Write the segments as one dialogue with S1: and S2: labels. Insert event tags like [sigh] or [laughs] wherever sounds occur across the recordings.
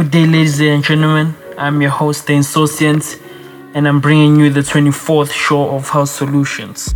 S1: Good day, ladies and gentlemen. I'm your host, The Insouciant, and I'm bringing you the 24th show of House Solutions.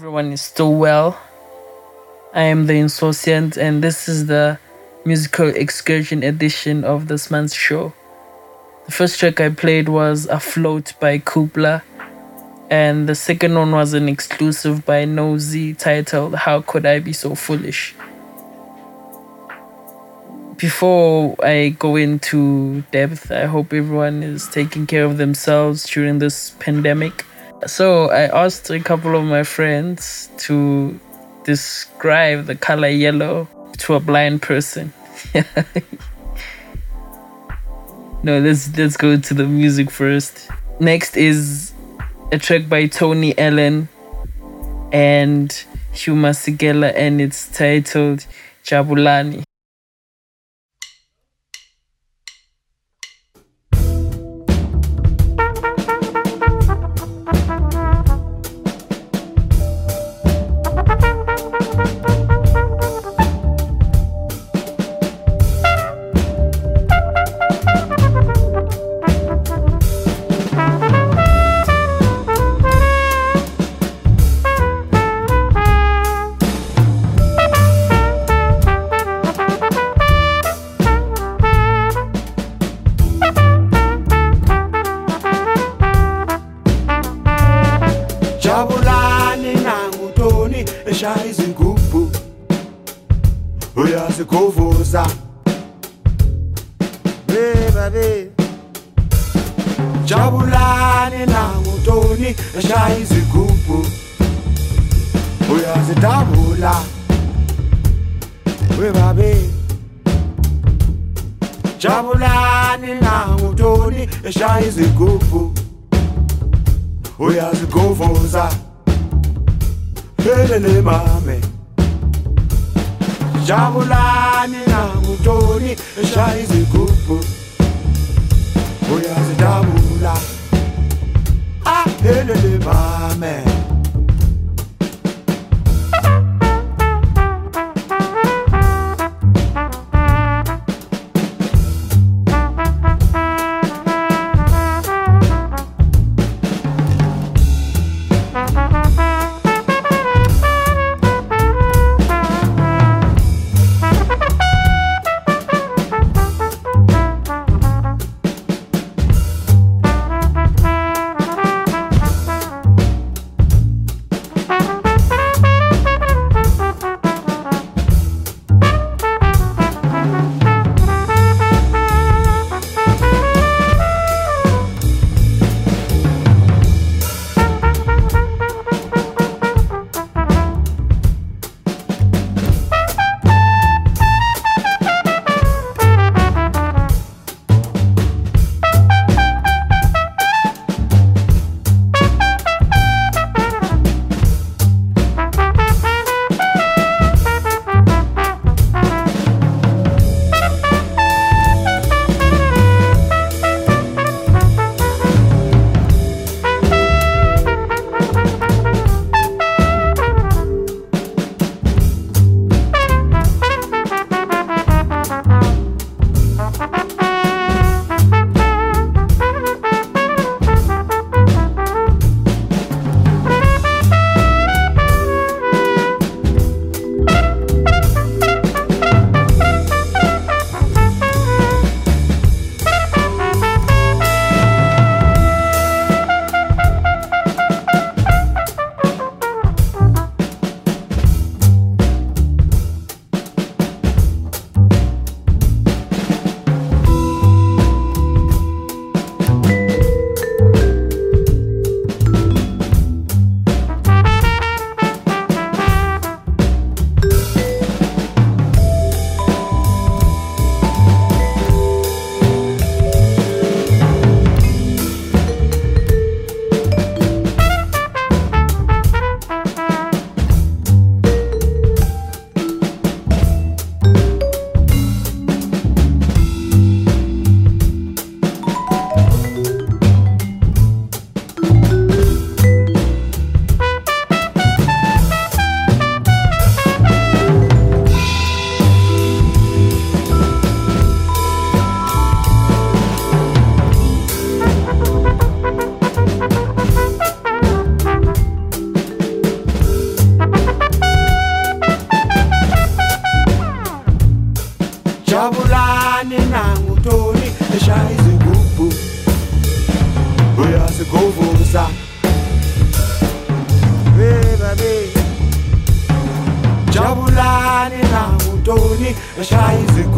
S1: Everyone is still well. I am the Insouciant, and this is the musical excursion edition of this month's show. The first track I played was Afloat by Kubla, and the second one was an exclusive by Nosy titled How Could I Be So Foolish? Before I go into depth, I hope everyone is taking care of themselves during this pandemic. So I asked a couple of my friends to describe the color yellow to a blind person. [laughs] no, let's let's go to the music first. Next is a track by Tony Allen and Hugh Masekela and it's titled jabulani
S2: bebabe jabulani nangutoni eshaya izigubhu. Uyazidabula. Webabe jabulani nangutoni eshaya izigubhu. Uyaziguvuza helele mame. Jabulani nangutoni eshaya izigubhu uyazidabula ah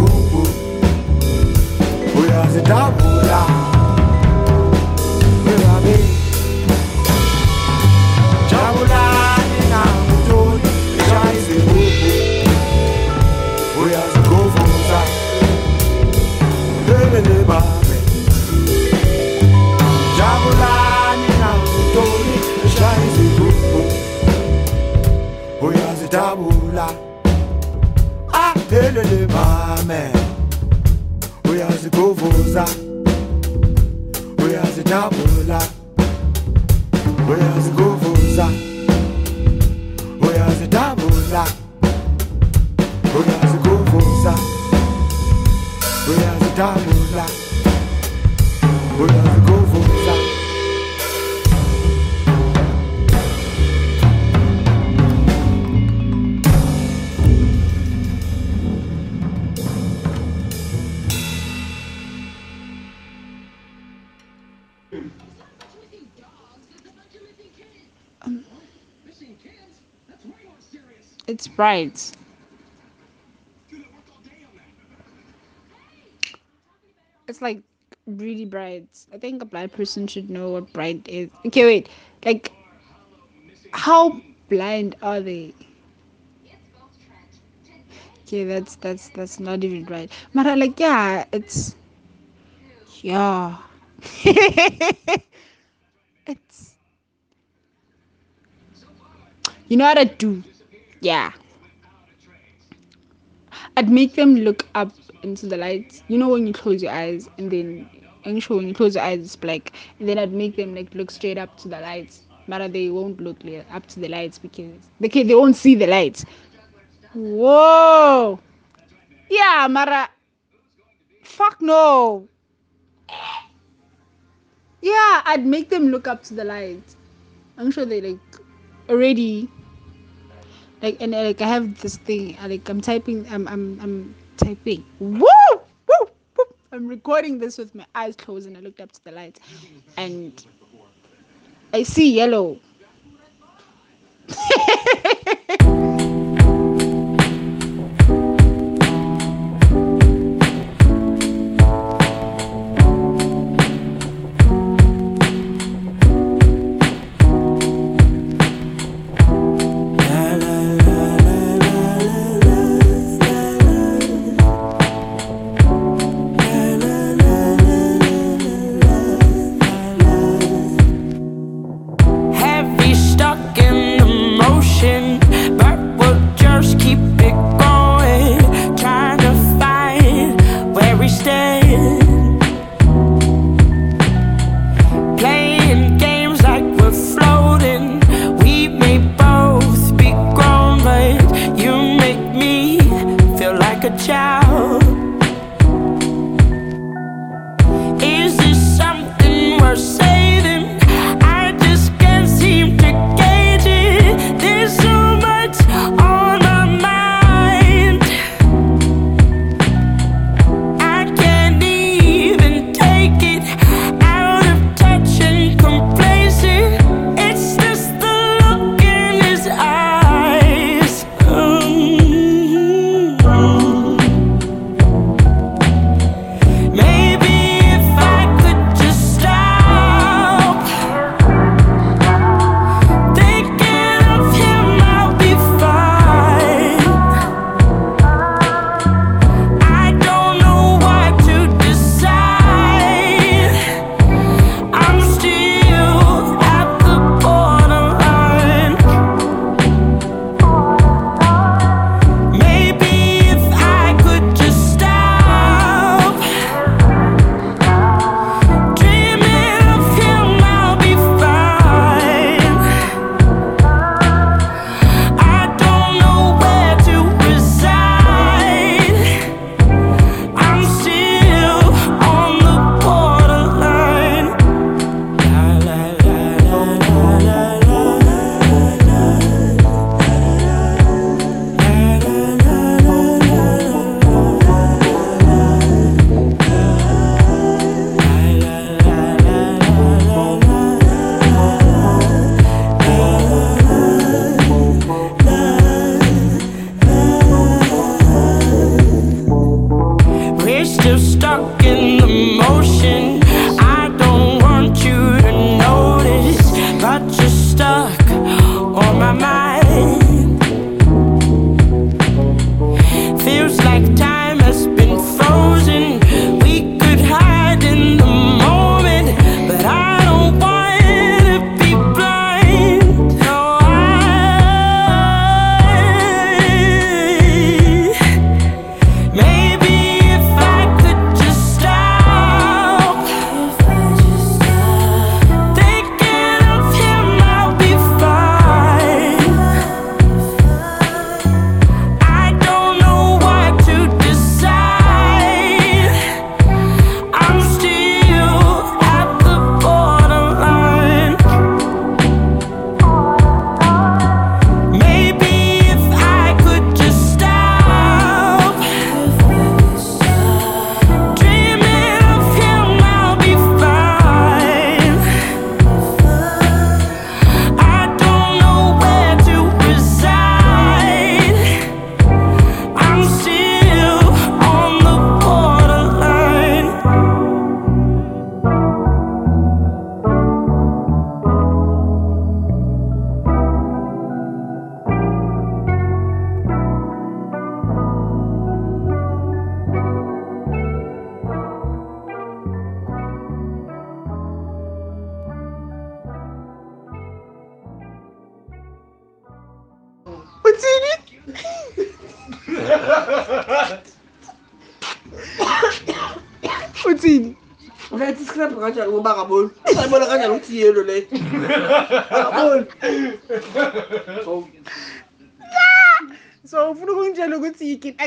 S2: eshaya izigubhu uyazidabula mame uyaziguvuza uyazidabula uyaziguvuza uyazidabula uyaziguvuza uyazidabula uyaziguvuza
S3: It's bright. It's like really bright. I think a blind person should know what bright is. Okay, wait. Like, how blind are they? Okay, that's that's that's not even right. But I like, yeah, it's yeah. [laughs] it's you know what I'd do? Yeah. I'd make them look up into the light. You know when you close your eyes and then I'm sure when you close your eyes it's black. And then I'd make them like look straight up to the lights. But they won't look up to the lights because they can, they won't see the lights. Whoa. Yeah, Mara. Fuck no. Yeah, I'd make them look up to the lights. I'm sure they like already like and uh, like I have this thing. I, like I'm typing. I'm I'm I'm typing. Woo! Woo! Woo! I'm recording this with my eyes closed and I looked up to the lights, and I see yellow. [laughs]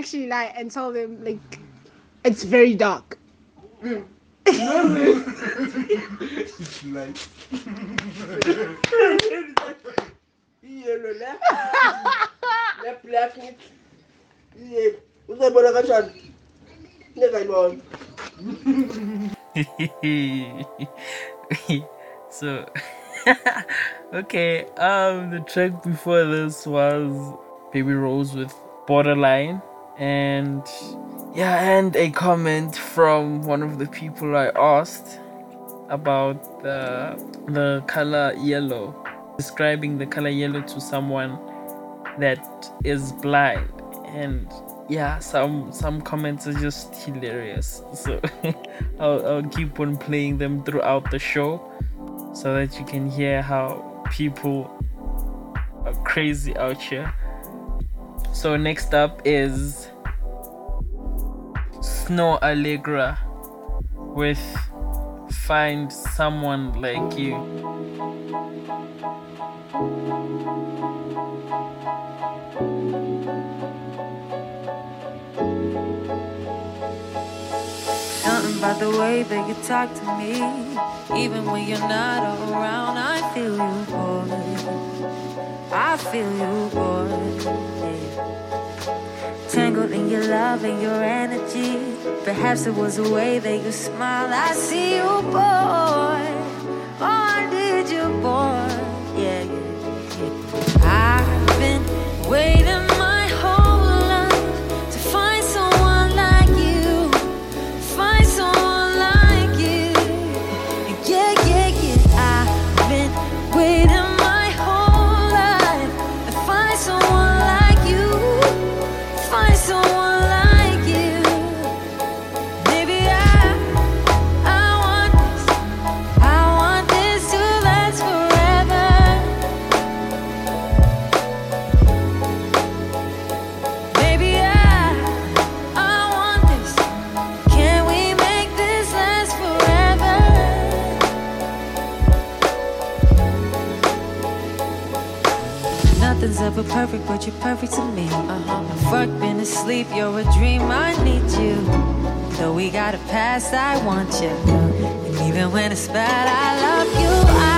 S3: actually lie and tell them like it's very dark. [laughs]
S1: so [laughs] okay um the track before this was baby rose with borderline and yeah and a comment from one of the people i asked about the the color yellow describing the color yellow to someone that is blind. And yeah some some comments are just hilarious. So [laughs] I'll, I'll keep on playing them throughout the show so that you can hear how people are crazy out here so next up is Snoh Aalegra with find someone like you
S4: Something about the way that you talk to me. Even when you're not around, I feel you, boy. I feel you, boy. Tangled in your love and your energy. Perhaps it was the way that you smiled. I see you, boy. Oh, I need you, boy. Yeah, yeah, yeah. I've been waiting Nothing's ever perfect, but you're perfect to me. Uh-huh. I've been asleep, you're a dream, I need you. Though we got a past, I want you. And even when it's bad, I love you. I've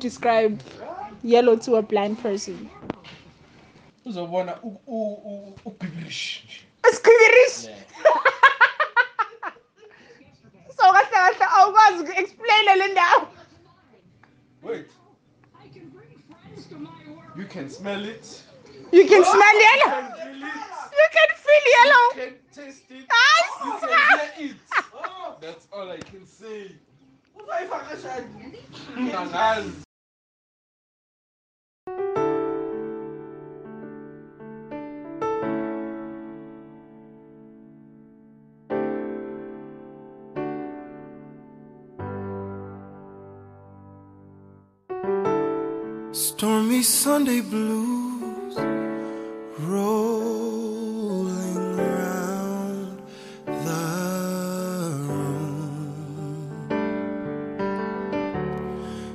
S3: describe yellow to a blind person?
S5: So awukwazi uku-explain le ndawo.
S3: wait.
S5: You can smell it.
S3: You can smell
S5: you yellow. can feel it.
S3: You can feel yellow.
S5: you can taste it.
S3: Ah,
S5: you can hear it. Oh, that's all i can say.
S6: Stormy Sunday blues rolling around the room.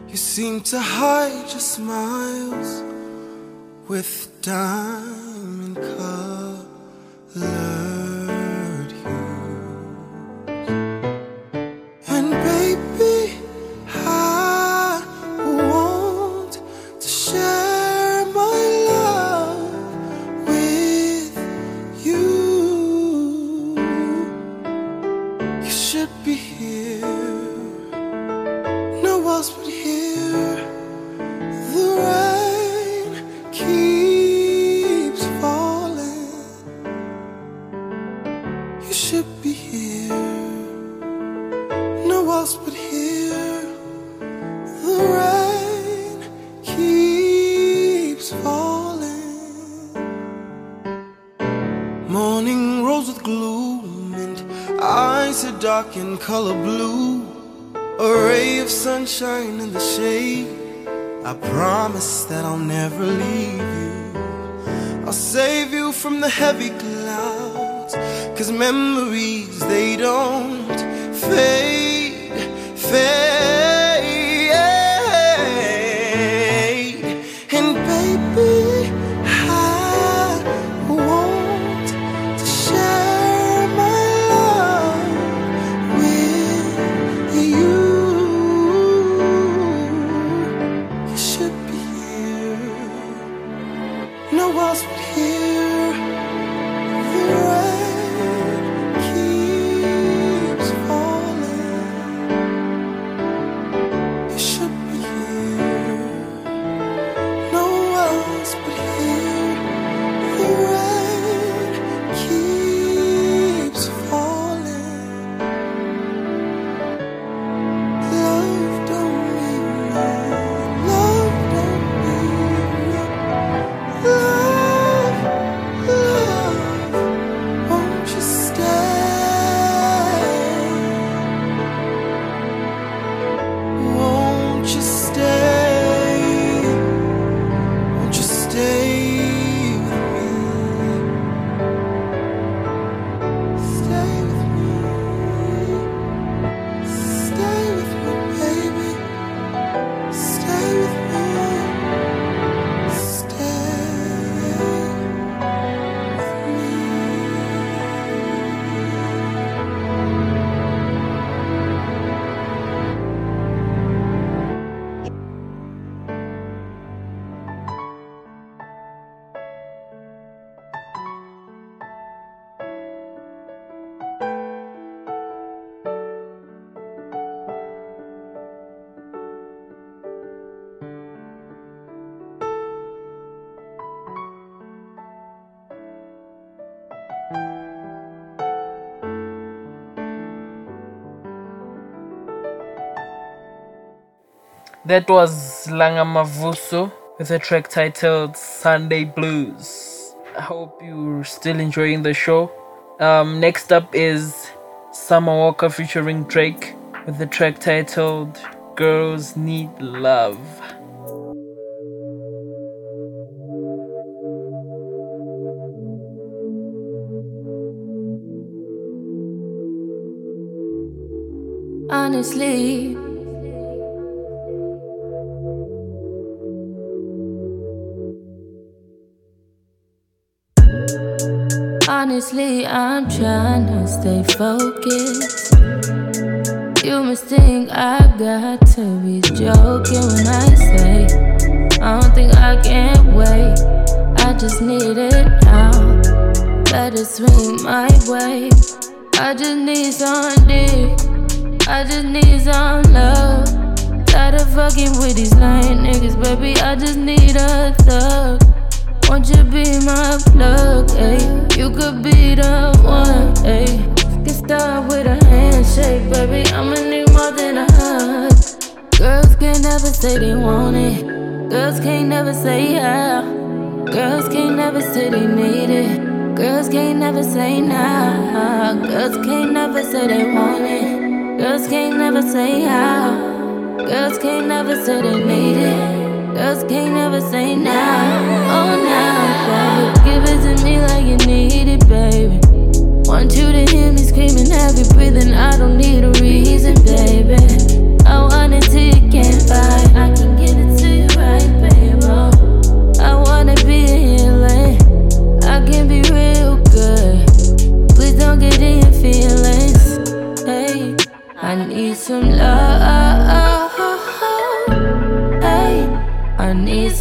S6: You seem to hide your smiles with diamond You should be here, no else but here. The rain keeps falling. Morning rose with gloom and eyes are dark in color blue. A ray of sunshine in the shade. I promise that I'll never leave you. I'll save you from the heavy clouds. Cause memories, they don't fade,
S1: That was Langa Mavuso with a track titled Sunday Blues. I hope you're still enjoying the show. Um, next up is Summer Walker featuring Drake with the track titled Girls Need Love.
S7: Honestly, honestly, I'm trying to stay focused. You must think I got to be joking when I say I don't think I can wait. I just need it now. Better swing my way. I just need some dick. I just need some love.
S8: Tired of fucking with these lying niggas, baby. I just need a thug. Won't you be my plug, ayy? You could be the one, ayy. Get started with a handshake, baby. I'ma need more than a hug. Girls can't never say they want it. Girls can't never say yeah. Girls can't never say they need it. Girls can't never say nah. Girls can't never say they want it. Girls can't never say how. Girls can't never say they need it. Girls can't never say nah. Oh nah, baby. Give it to me like you need it, baby. Want you to hear me screaming every breathing. I don't need a reason, baby. I want it till you can't fight. I can get it to you right, baby. I wanna be healing. I can be real good. Please don't get in your feelings. Hey, I need some love.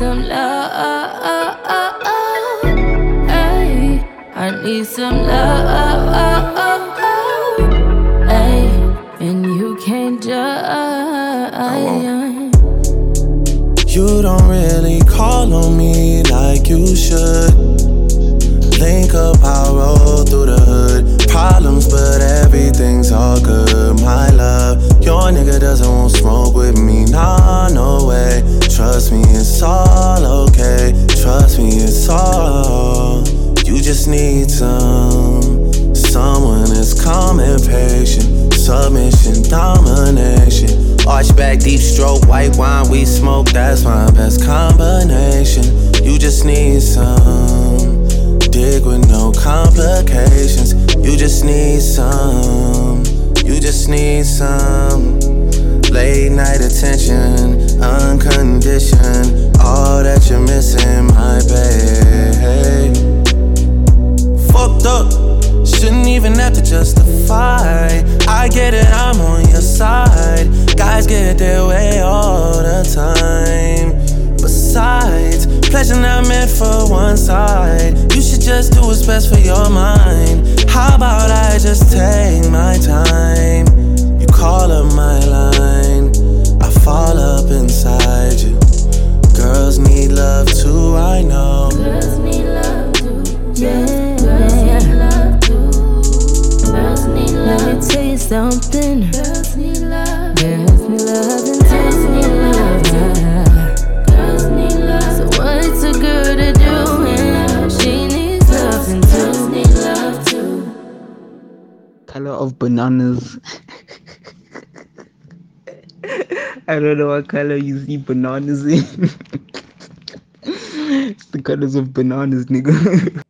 S8: Some love. Hey, I need some love. Hey, and you can't judge.
S7: You don't really call on me like you should. Link up, I roll through the hood. Problems, but everything's all good. My love, nigga doesn't want smoke with me. Nah, no way. Trust me, it's all okay. Trust me, it's all. You just need some. Someone that's calm and patient. Submission, domination. Arch back, deep stroke, white wine, we smoke. That's my best combination. You just need some. Dig with no complications. You just need some. You just need some. Late night attention, unconditioned. I
S9: don't know what color you see bananas in. [laughs] it's the colors of bananas, nigga. [laughs]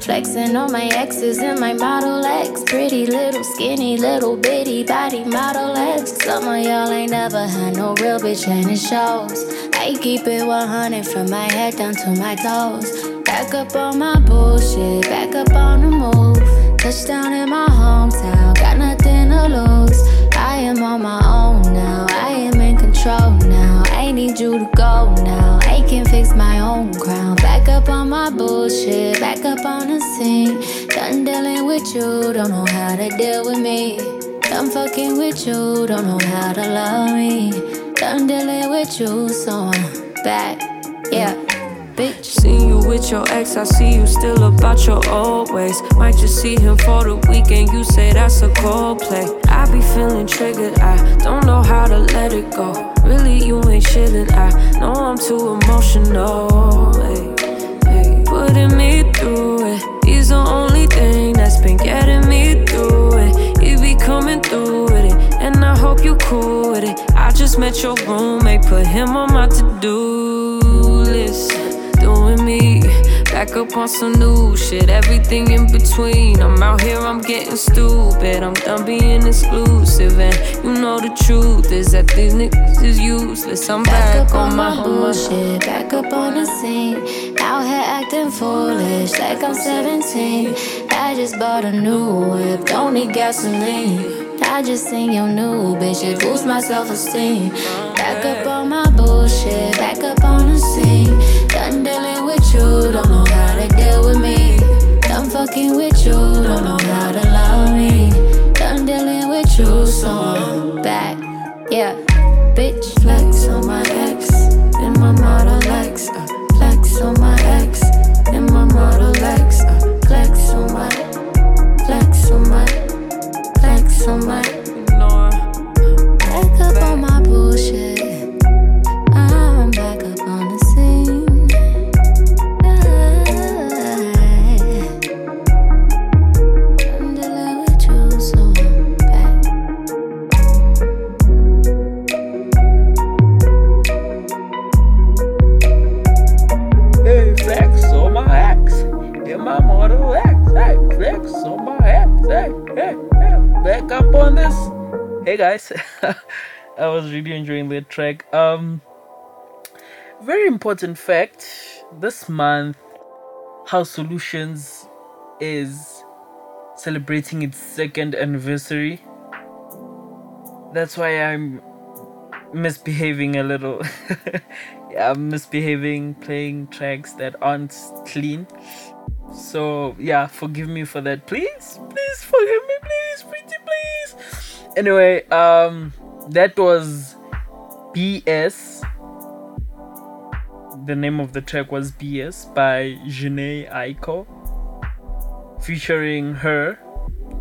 S10: Flexing on my exes and my Model X. Pretty little, skinny, little bitty body Model X. Some of y'all ain't never had no real bitch and it shows. I keep it 100 from my head down to my toes. Back up on my bullshit, back up on the move. Touchdown in my hometown, got nothing to lose. I am on my own now, I am in control now. I need you to go now, can fix my own crown. Back up on my bullshit, back up on the scene. Done dealing with you, don't know how to deal with me. Done fucking with you, don't know how to love me. Done dealing with you, so I'm back, yeah. Bitch.
S4: Seen you with your ex, I see you still about your old ways. Might just see him for the weekend, you say that's a cold play. I be feeling triggered, I don't know how to let it go. Really, you ain't shit, and I know I'm too emotional. Ay, ay. Putting me through it. He's the only thing that's been getting me through it. He be coming through with it, and I hope you cool with it. I just met your roommate, put him on my to-do list. Back up on some new shit, everything in between. I'm out here, I'm getting stupid. I'm done being exclusive. And you know the truth is that these niggas is useless. I'm back,
S10: Back up
S4: on
S10: on
S4: my
S10: bullshit, back up on the scene. Out here acting foolish, like I'm 17. I just bought a new whip, don't need gasoline. I just seen your new bitch, it boosts my self esteem. Back up on my bullshit, back up on the scene. Done dealing with you, don't fucking with you, don't know how to love me. Done dealing with you, so I'm back. Yeah, [laughs]
S1: I was really enjoying that track. Um very important fact. This month House Solutions is celebrating its second anniversary. That's why I'm misbehaving a little. [laughs] yeah, I'm misbehaving, playing tracks that aren't clean. So yeah, forgive me for that. Please, please forgive me, please, pretty please. Anyway, um that was BS. The name of the track was BS by Jhené Aiko. Featuring her.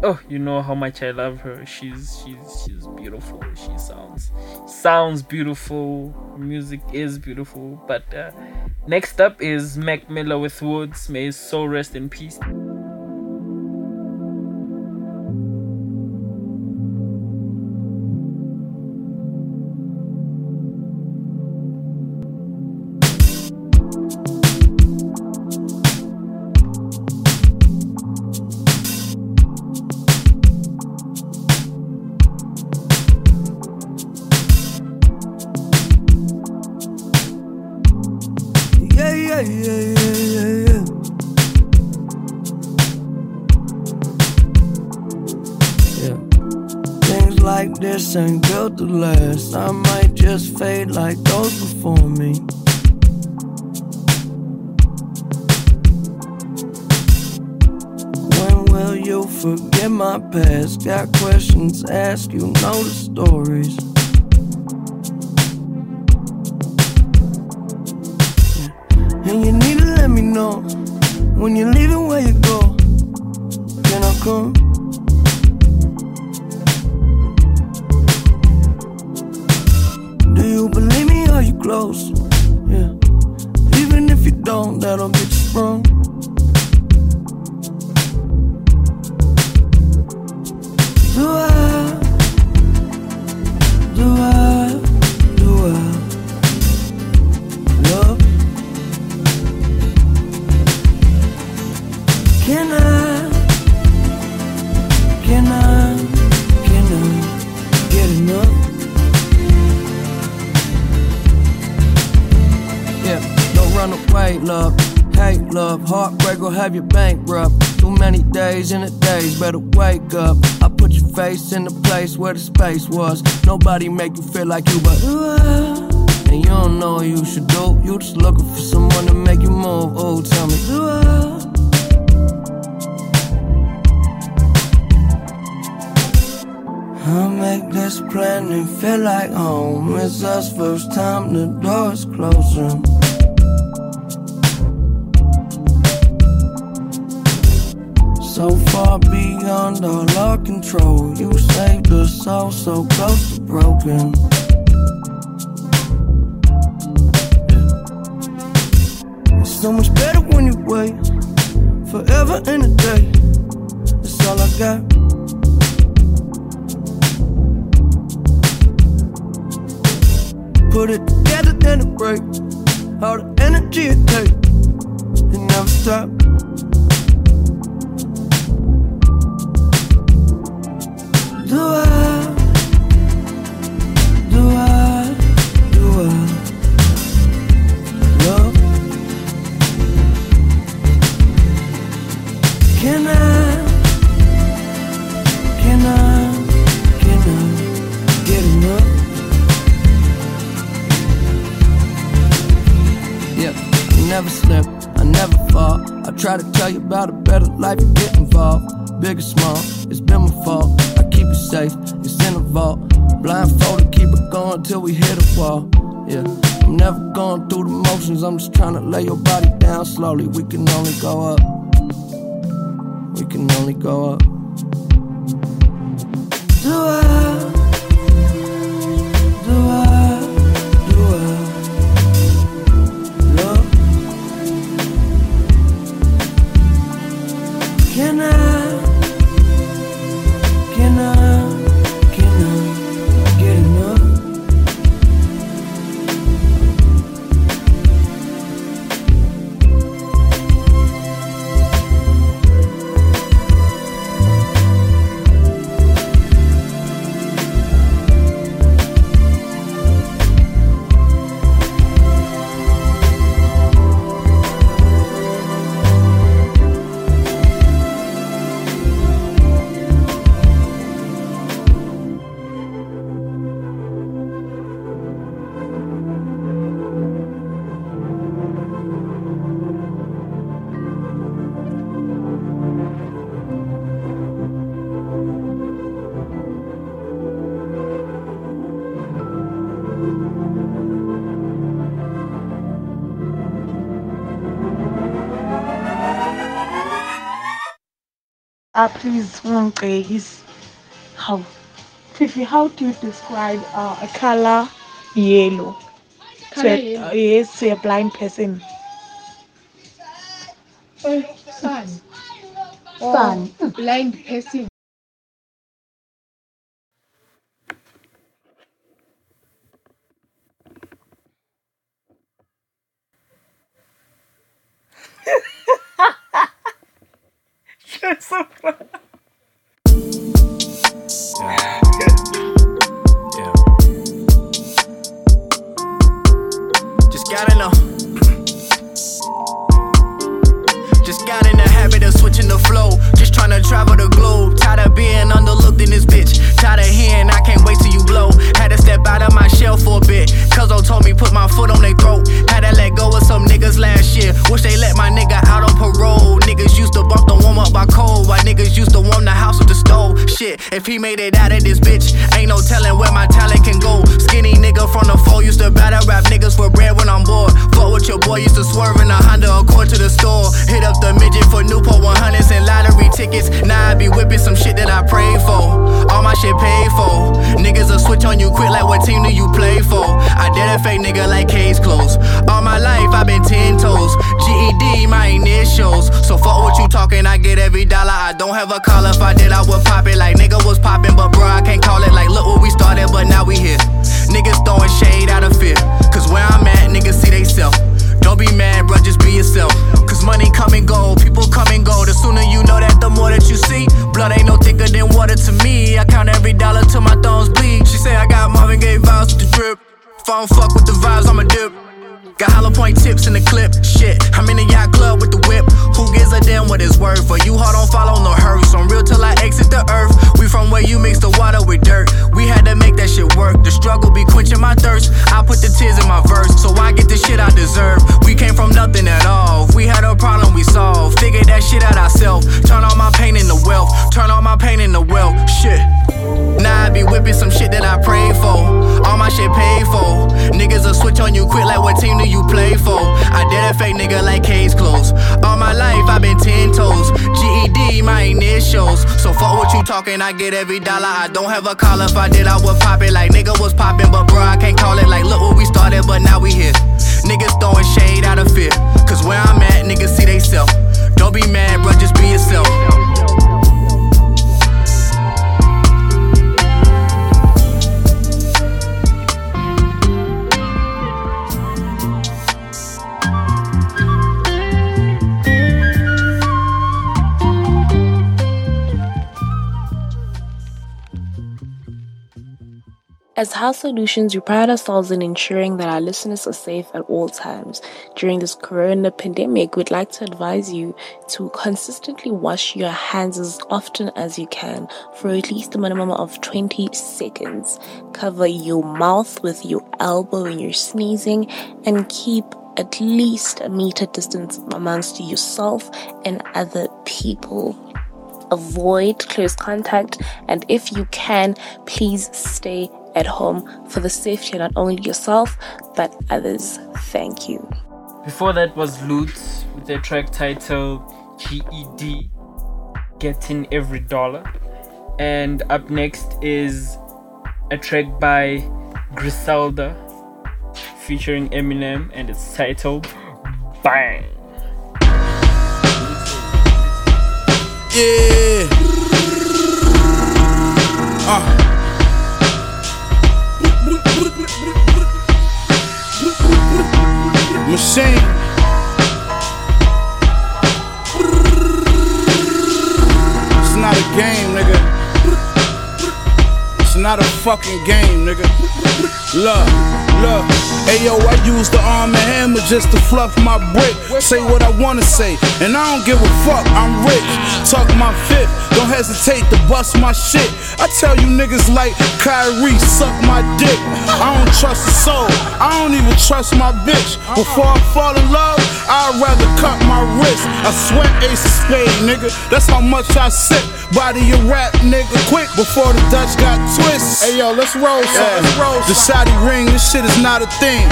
S1: Oh, you know how much I love her. She's she's she's beautiful. She sounds sounds beautiful. Music is beautiful. But uh, next up is Mac Miller with Woods. May his soul rest in peace.
S11: This ain't built to last. I might just fade like those before me. When will you forget my past? Got questions, ask you know the stories. Where was. Nobody make you feel like you, but I? And you don't know what you should do. You just looking for someone to make you move. Oh, tell me, do I? I'll make this planet feel like home. It's us first time the door's closing. So far under our control. You saved us all so close to broken. So much better.
S12: Please, Mongqekis. How? Fifi, how do you describe uh, a color yellow?
S3: Colour
S12: to a,
S3: yellow?
S12: uh, yes, to a blind person.
S3: Oh, sun.
S12: Sun.
S3: Oh, blind person. [laughs]
S12: Funny.
S13: Just gotta know. Just got in the habit of switching the flow. Just trying to travel the globe. Tired of being underlooked in this bitch. Tired of hearing I can't wait till you blow. Had to step out of my shell for a bit. Cuzzo told me put my foot on their throat. Had to let go of some niggas last year. Wish they let my nigga out on parole. He made it out of this bitch, ain't no telling where my talent can go. Skinny nigga from the four used to battle rap niggas for bread when I'm bored. Fuck with your boy, used to swerve in a Honda Accord to the store. Hit up the midget for Newport 100s and lottery tickets. Now I be whipping some shit that I prayed for. All my shit paid for. Niggas will switch on you quick like what team do you play for? I did a fake nigga like case closed. All my life i been ten toes. GED, my initials. So fuck what you talking, I get every dollar. I don't have a call if I did, I would pop it like nigga was popping. But bro, I can't call it like look what we started, but now we here. Niggas throwing shade out of fear. Cause where I'm at, niggas see they self. Don't be mad, bruh, just be yourself. Cause money come and go, people come and go. The sooner you know that, the more that you see. Blood ain't no thicker than water to me. I count every dollar till my thumbs bleed. She say I got Marvin Gaye vibes with the drip. If I don't fuck with the vibes, I'ma dip. Got hollow point tips in the clip. Shit, I'm in the yacht club with the whip. Who gives a damn what it's worth? For you hard on follow, no hurry. So I'm real till I exit the earth. We from where you mix the water with dirt. We had to make that shit work. The struggle be quenching my thirst. I put the tears in my verse, so I get the shit I deserve. We came from nothing at all. If we had a problem, we solved. Figure that shit out ourselves. Turn all my pain into wealth. Turn all my pain into wealth. Shit. Now I be whipping some shit that I prayed for. All my shit paid for. Niggas will switch on you quick like what team do you play for? I did a fake nigga like case closed. All my life i been ten toes. GED, my initials. So fuck what you talking, I get every dollar. I don't have a call. If I did, I would pop it like nigga was popping. But bro, I can't call it like look what we started, but now we here. Niggas throwing shade out of fear. Cause where I'm at, niggas see they self. Don't be mad, bro, just be yourself.
S14: As House Solutions, we pride ourselves in ensuring that our listeners are safe at all times. During this corona pandemic, we'd like to advise you to consistently wash your hands as often as you can for at least a minimum of 20 seconds. Cover your mouth with your elbow when you're sneezing and keep at least a meter distance amongst yourself and other people avoid close contact and if you can please stay at home for the safety of not only yourself but others. Thank you.
S1: Before that was Lute with their track title GED, Getting Every Dollar. And up next is a track by Griselda featuring Eminem and it's titled Bang.
S15: Yeah. Uh. Machine. It's not a game, nigga. Not a fucking game, nigga. Look, look. Hey yo, I use the arm and hammer just to fluff my brick. Say what I wanna say, and I don't give a fuck. I'm rich. Tuck my fifth. Don't hesitate to bust my shit. I tell you niggas like Kyrie, suck my dick. I don't trust a soul. I don't even trust my bitch. Before I fall in love, I'd rather cut my wrist. I sweat ace of spade, nigga. That's how much I sip. Body your rap, nigga, quick before the Dutch got twist. Hey yo, let's roll. Let's roll. The shotty ring, this shit is not a thing.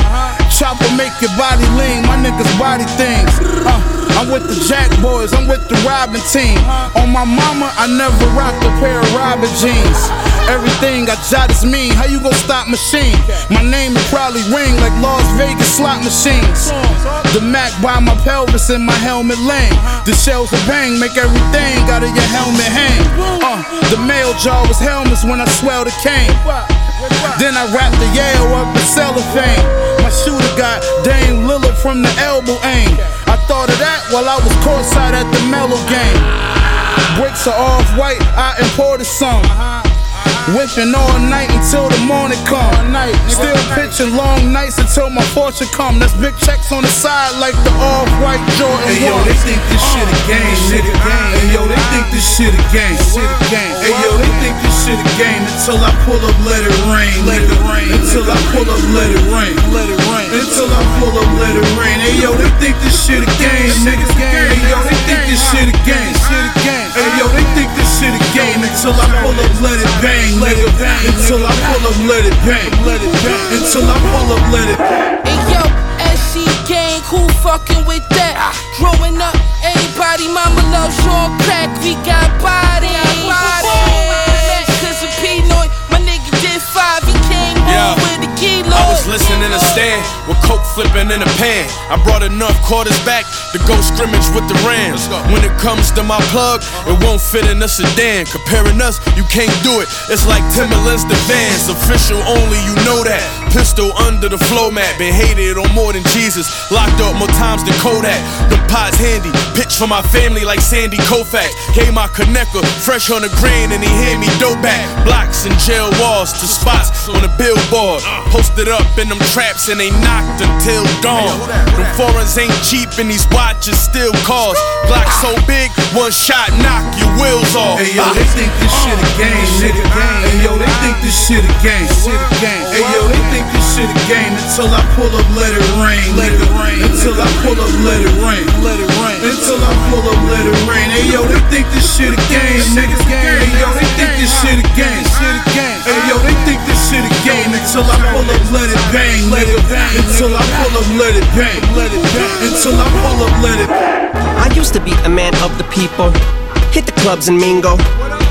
S15: Chopper make your body lean, my niggas body things. Uh, I'm with the Jack boys, I'm with the Robin team. On my mama, I never rocked a pair of Robin jeans. Everything I jot is mean. How you gon' stop machine? My name will probably ring like Las Vegas slot machines. The Mac by my pelvis and my helmet lane. The shells of bang make everything out of your helmet hang. Uh, the mail jar was helmets when I swell the cane. Then I wrapped the Yale up in cellophane. My shooter got Dame Lillard from the elbow aim. Thought of that while I was courtside at the Melo game. Bricks are off white, I imported some. Whipping all night until the morning come. Still pitching long nights until my fortune come. That's big checks on the side like the all-white Jordan.
S16: Hey yo, they think this shit a uh, game, nigga. Hey yo, they think this shit a game. Hey yo, they think this shit a game until I pull up, let it rain, nigga. Until I pull up, let it rain, let it rain. Until I pull up, let it rain. Hey yo, they think this shit a game, nigga. Hey yo, they think this shit a game. Hey yo, they think this shit a game until I pull up, let it bang, nigga. Until I pull up, let it bang, let it bang. Until I pull up, let it.
S17: Hey yo, SC gang, who fucking with that? Growing up, everybody, mama loves your crack. We got body. Cause of Pinoy, my nigga did five. He came
S18: Yeah.
S17: home with a kilo.
S18: I was listening to stand with coke flipping in a pan. I brought enough quarters back to go scrimmage with the Rams. When it comes to my plug, it won't fit in a sedan. Comparing us, you can't do it. It's like Timberlands to Vans. Official only, you know that. Pistol under the flow mat. Been hated on more than Jesus. Locked up more times than Kodak. The pots handy. Pitch for my family like Sandy Koufax. Gave my connector fresh on the grain and he hand me dope back. Blocks and jail walls to spots on a billboard. Posted up in them traps and they knocked until dawn. Them foreigns ain't cheap and these watches still cost. Glock so big, one shot knock your wheels off.
S16: Hey yo, they think this shit a game. Hey yo, they think this shit a game. Hey yo, they think this shit a game until I pull up, let it rain, nigga. Until I pull up, let it rain, let it rain. Until I pull up, let it rain. Hey yo, they think this shit a game, nigga. Hey yo, they think this shit a game. Hey yo, they think this shit a game until I pull up, let it bang, nigga. Until I pull up, let it bang, let it bang. Until I pull up, let it.
S19: I used to be a man of the people. Hit the clubs and mingo.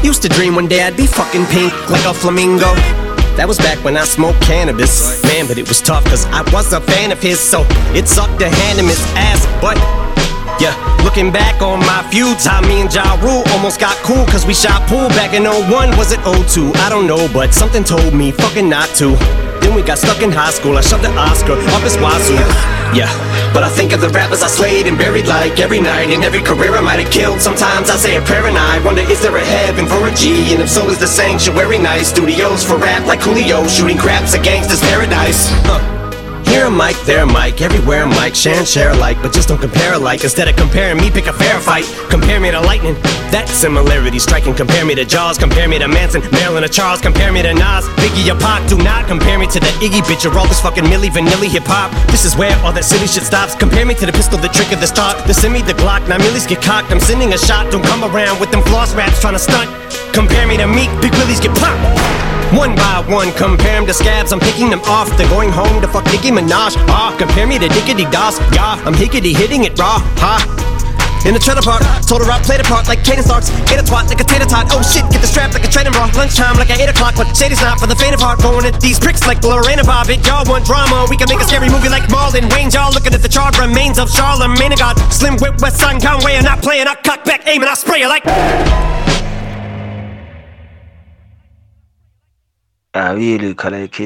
S19: Used to dream one day I'd be fucking pink like a flamingo. That was back when I smoked cannabis. Man, but it was tough cause I was a fan of his, so it sucked to hand him his ass. But yeah, looking back on my feuds, how me and Ja Rule almost got cool cause we shot pool back in 01. Was it 02? I don't know, but something told me fucking not to. We got stuck in high school. I shoved the Oscar up his wazoo. Yeah, but I think of the rappers I slayed and buried like every night. In every career I might have killed. Sometimes I say a prayer and I wonder is there a heaven for a G? And if so, is the sanctuary nice? Studios for rap like Julio, shooting craps a gangster's paradise. Huh. Here a mic, there a mic, everywhere a mic, share and share alike, but just don't compare alike. Instead of comparing me, pick a fair fight. Compare me to lightning, that similarity striking. Compare me to Jaws, compare me to Manson, Marilyn or Charles, compare me to Nas, Biggie or Pac. Do not compare me to that Iggy bitch or all this fucking Milli Vanilli hip hop. This is where all that silly shit stops. Compare me to the pistol, the trick of the stock. the semi, the Glock. Now millies get cocked. I'm sending a shot. Don't come around with them floss raps trying to stunt. Compare me to Meek, Big Willies get popped. One by one, compare them to scabs, I'm picking them off. They're going home to fuck Nicki Minaj. Ah, compare me to Diggity Doss. Yeah, I'm hickety hitting it raw. Ha. In the trailer park, told her I played a part like cadence arts. Get a twat like a tater tot. Oh shit, get the strap like a training bra. Lunchtime like at 8 o'clock, but Shady's not for the faint of heart. Going at these pricks like Lorraine and Bob. It y'all want drama. We can make a scary movie like Marlon Wayans. Y'all looking at the charred remains of Charlamagne and God. Slim Whip, West Side Conway. I'm not playing. I cock back, aim, and I spray you like.
S9: I really collect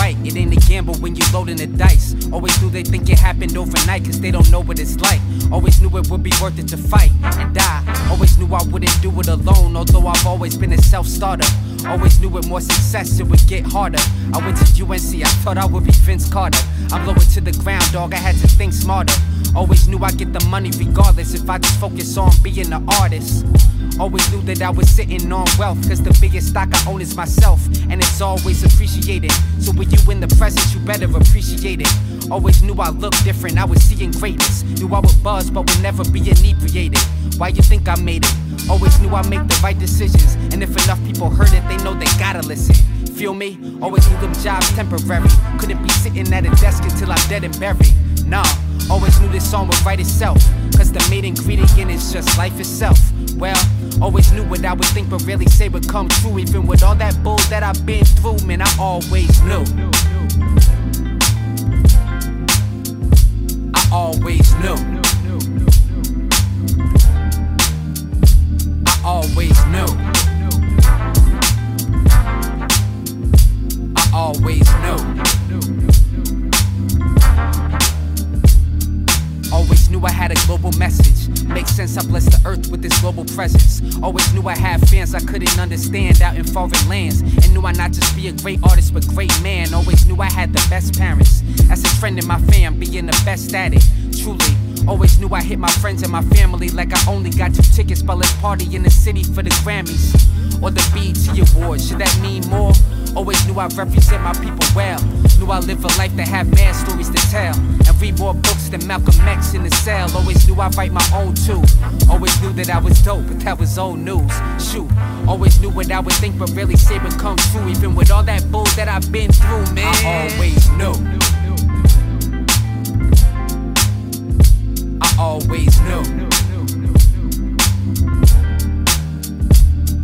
S20: right. It ain't a gamble when you loading the dice. Always knew they think it happened overnight, cause they don't know what it's like. Always knew it would be worth it to fight and die. Always knew I wouldn't do it alone, although I've always been a self starter. Always knew with more success it would get harder. I went to UNC, I thought I would be Vince Carter. I'm lower to the ground, dog, I had to think smarter. Always knew I'd get the money regardless if I just focus on being an artist. Always knew that I was sitting on wealth, cause the biggest stock I own is myself, and it's always appreciated. So when you in the present, you better appreciate it. Always knew I looked different, I was seeing greatness. Knew I would buzz, but would never be inebriated. Why you think I made it? Always knew I make the right decisions, and if enough people heard it, they know they gotta listen. Feel me? Always knew them jobs temporary. Couldn't be sitting at a desk until I'm dead and buried. Nah, always knew this song would write itself. Cause the main ingredient is just life itself. Well, always knew what I would think, but rarely say would come true. Even with all that bull that I've been through, man, I always knew. I always knew. I always knew. Always knew. Always knew I had a global message. Makes sense, I bless the earth with this global presence. Always knew I had fans I couldn't understand out in foreign lands. And knew I not just be a great artist, but great man. Always knew I had the best parents. As a friend in my fam, being the best at it. Truly. Always knew I hit my friends and my family like I only got two tickets, but let's party in the city for the Grammys or the BET Awards. Should that mean more? Always knew I represent my people well. Knew I live a life that had mad stories to tell. And read more books than Malcolm X in the cell. Always knew I write my own too. Always knew that I was dope, but that was old news. Shoot, always knew what I would think, but really say would come true. Even with all that bull that I've been through, man. I always knew. I always knew.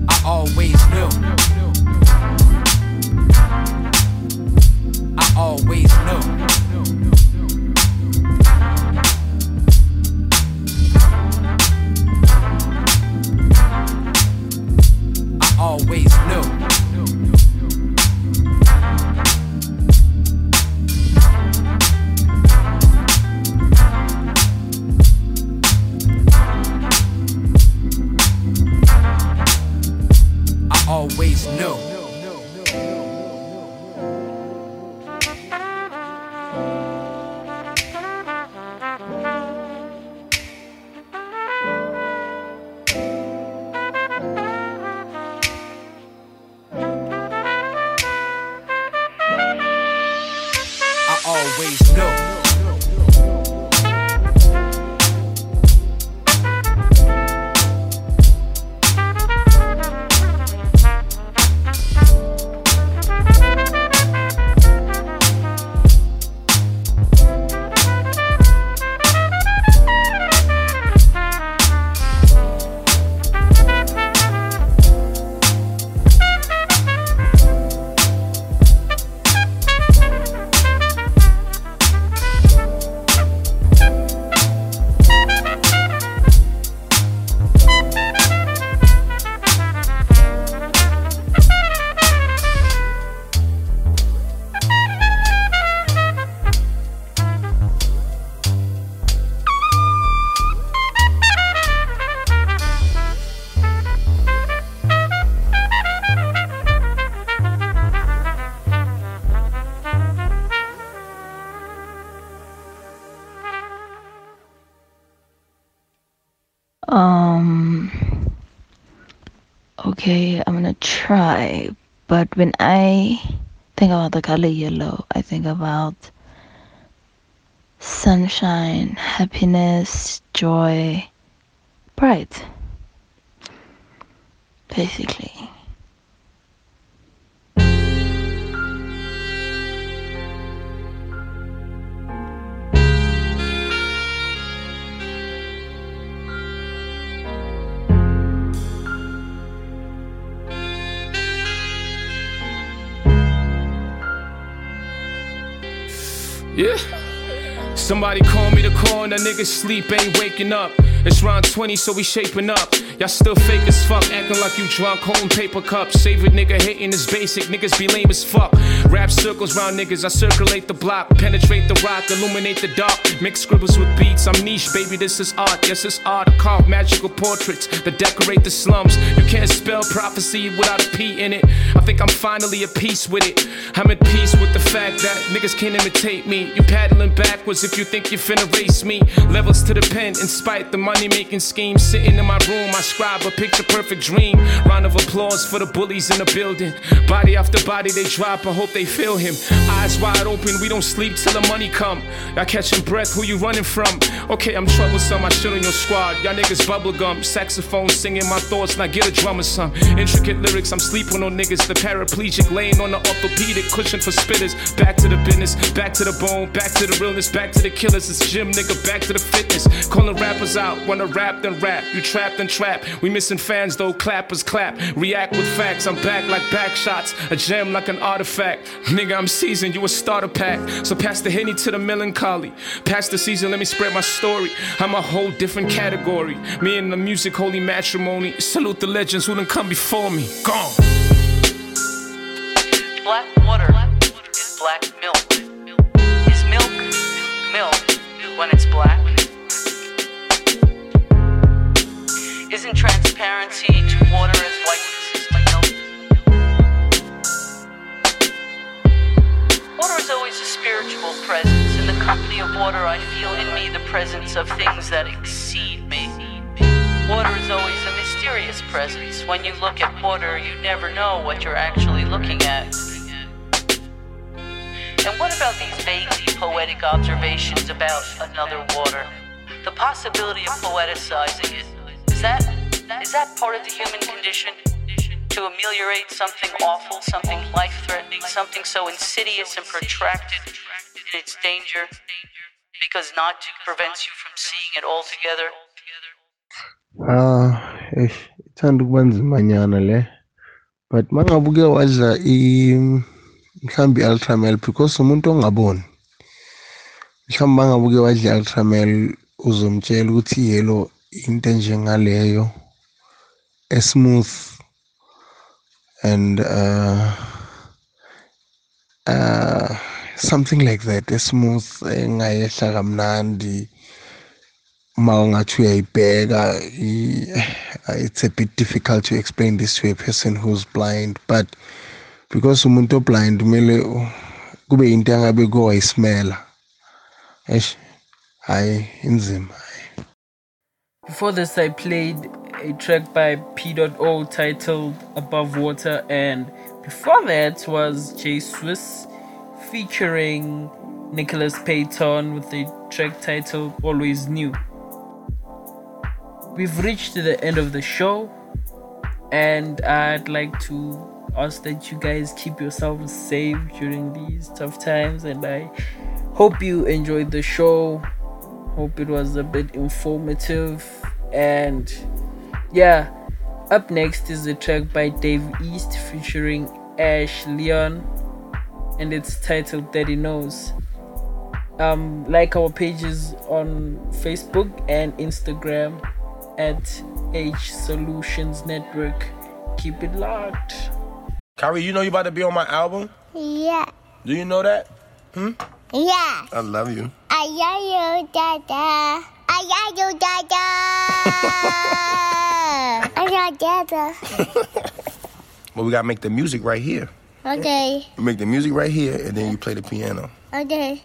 S20: I always knew. Always
S21: try. But when I think about the color yellow, I think about sunshine, happiness, joy, bright. Basically.
S22: Yeah. Somebody call me the corner, niggas sleep, ain't waking up. It's round 20, so we shaping up. Y'all still fake as fuck, acting like you drunk, holding paper cups. Favorite nigga hating is basic, niggas be lame as fuck. Rap circles round niggas, I circulate the block, penetrate the rock, illuminate the dark. Mix scribbles with beats, I'm niche, baby, this is art. Yes, it's art, I carve magical portraits that decorate the slums. You can't spell prophecy without a P in it. I think I'm finally at peace with it. I'm at peace with the fact that niggas can't imitate me. You paddling backwards if you think you finna race me. Levels to the pen, in spite the money making scheme. Sitting in my room, I scribe a picture perfect dream. Round of applause for the bullies in the building. Body after body, they drop. I hope they feel him. Eyes wide open, we don't sleep till the money come. Y'all catching breath, who you running from? Okay, I'm troublesome, I shit on your squad. Y'all niggas bubblegum, saxophone singing my thoughts, now get a drum or some. Intricate lyrics, I'm sleeping on niggas. The paraplegic laying on the orthopedic cushion for spitters. Back to the business, back to the bone, back to the realness, back to the killers. It's gym, nigga, back to the fitness. Calling rappers out, wanna rap then rap. You trapped and trap. We missing fans though, clappers clap. React with facts, I'm back like back shots. A gem like an artifact. Nigga, I'm seasoned, you a starter pack. So pass the henny to the melancholy. Pass the season, let me spread my story. I'm a whole different category. Me and the music, holy matrimony. Salute the legends who done come before me. Gone.
S23: Black water black milk. Is milk milk when it's black? Isn't transparency to water as whiteness Water is always a spiritual presence. In the company of water, I feel in me the presence of things that exceed me. Water is always a mysterious presence. When you look at water, you never know what you're actually looking at. And what about these vaguely poetic observations about another water? The possibility of poeticizing it. Is that is that part of the human condition? To ameliorate something awful, something life-threatening, something so insidious and protracted in its danger, because not to prevents you from seeing it altogether.
S24: Ah, eish, ithanda ukuba nzimanyana le. But mangabe uke wadla i mhlambi i-ultramel because umuntu ongaboni. Mhlawumbe mangabe uke wadla i-ultramel uzomtshela ukuthi i-yellow into enjengaleyo esmooth and uh uh something like that esmooth engayehla kamnandi uma ungathi uyayibheka it's a bit difficult to explain this to a person who's blind but because umuntu oblind kumele kube into angabe kuwayisimela eish hayi inzima
S1: Before this, I played a track by P.O titled Above Water, and before that was J Swiss featuring Nicholas Payton with the track titled Always Knew. We've reached the end of the show, and I'd like to ask that you guys keep yourselves safe during these tough times, and I hope you enjoyed the show hope it was a bit informative and yeah up next is a track by dave east featuring ash leon and it's titled daddy knows um like our pages on facebook and instagram at h solutions network keep it locked
S18: Kyrie, you know you're about to be on my album?
S25: Yeah.
S18: Do you know that? Hmm?
S25: Yeah.
S18: I love you.
S25: I love you, Dada. I love you, Dada. [laughs] I love Dada.
S18: But we gotta make the music right here.
S25: Okay.
S18: We make the music right here, and then you play the piano.
S25: Okay.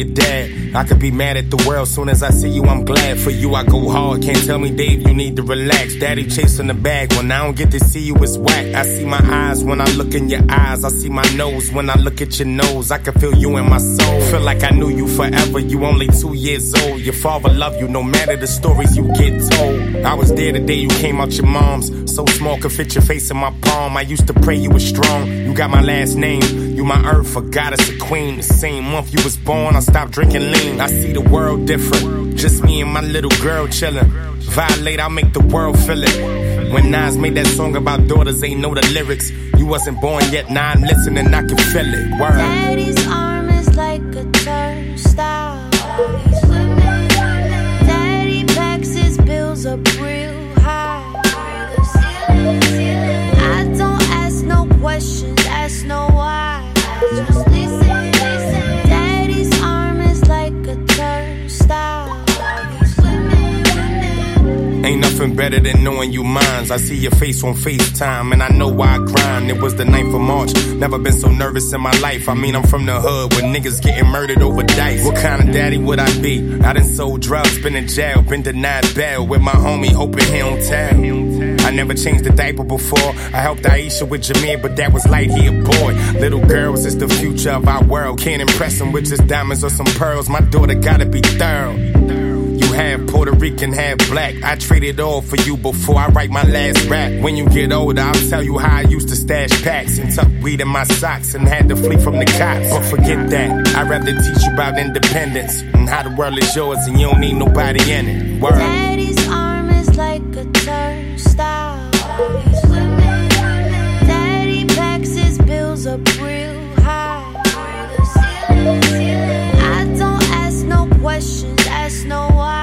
S26: Your dad. I could be mad at the world, soon as I see you, I'm glad for you. I go hard, can't tell me, Dave, you need to relax. Daddy chasing the bag, when I don't get to see you, it's whack. I see my eyes when I look in your eyes, I see my nose when I look at your nose. I can feel you in my soul. Feel like I knew you forever, you only two years old. Your father love you, no matter the stories you get told. I was there the day you came out your mom's, so small could fit your face in my palm. I used to pray you were strong. You got my last name, you my earth, a goddess, a queen. The same month you was born, I stopped drinking lean. I see the world different, just me and my little girl chillin'. Violate, I'll make the world feel it. When Nas made that song about daughters, ain't know the lyrics. You wasn't born yet, now I'm listening, I can feel it. Word.
S10: Daddy's arm is like a turnstile.
S26: Nothing better than knowing you minds. I see your face on FaceTime, and I know why I grind. It was the 9th of March. Never been so nervous in my life. I mean, I'm from the hood where niggas getting murdered over dice. What kind of daddy would I be? I done sold drugs, been in jail, been denied bail with my homie, hoping he don't tell. I never changed a diaper before. I helped Aisha with Jameer, but that was light, he a boy. Little girls is the future of our world. Can't impress him with just diamonds or some pearls. My daughter gotta be thorough half Puerto Rican, half black. I trade it all for you before I write my last rap. When you get older, I'll tell you how I used to stash packs and tuck weed in my socks and had to flee from the cops. But forget that. I'd rather teach you about independence and how the world is yours and you don't need nobody in it. Word.
S10: Daddy's arm is like a turnstile. Daddy packs his bills up real high. I don't ask no questions, ask no why.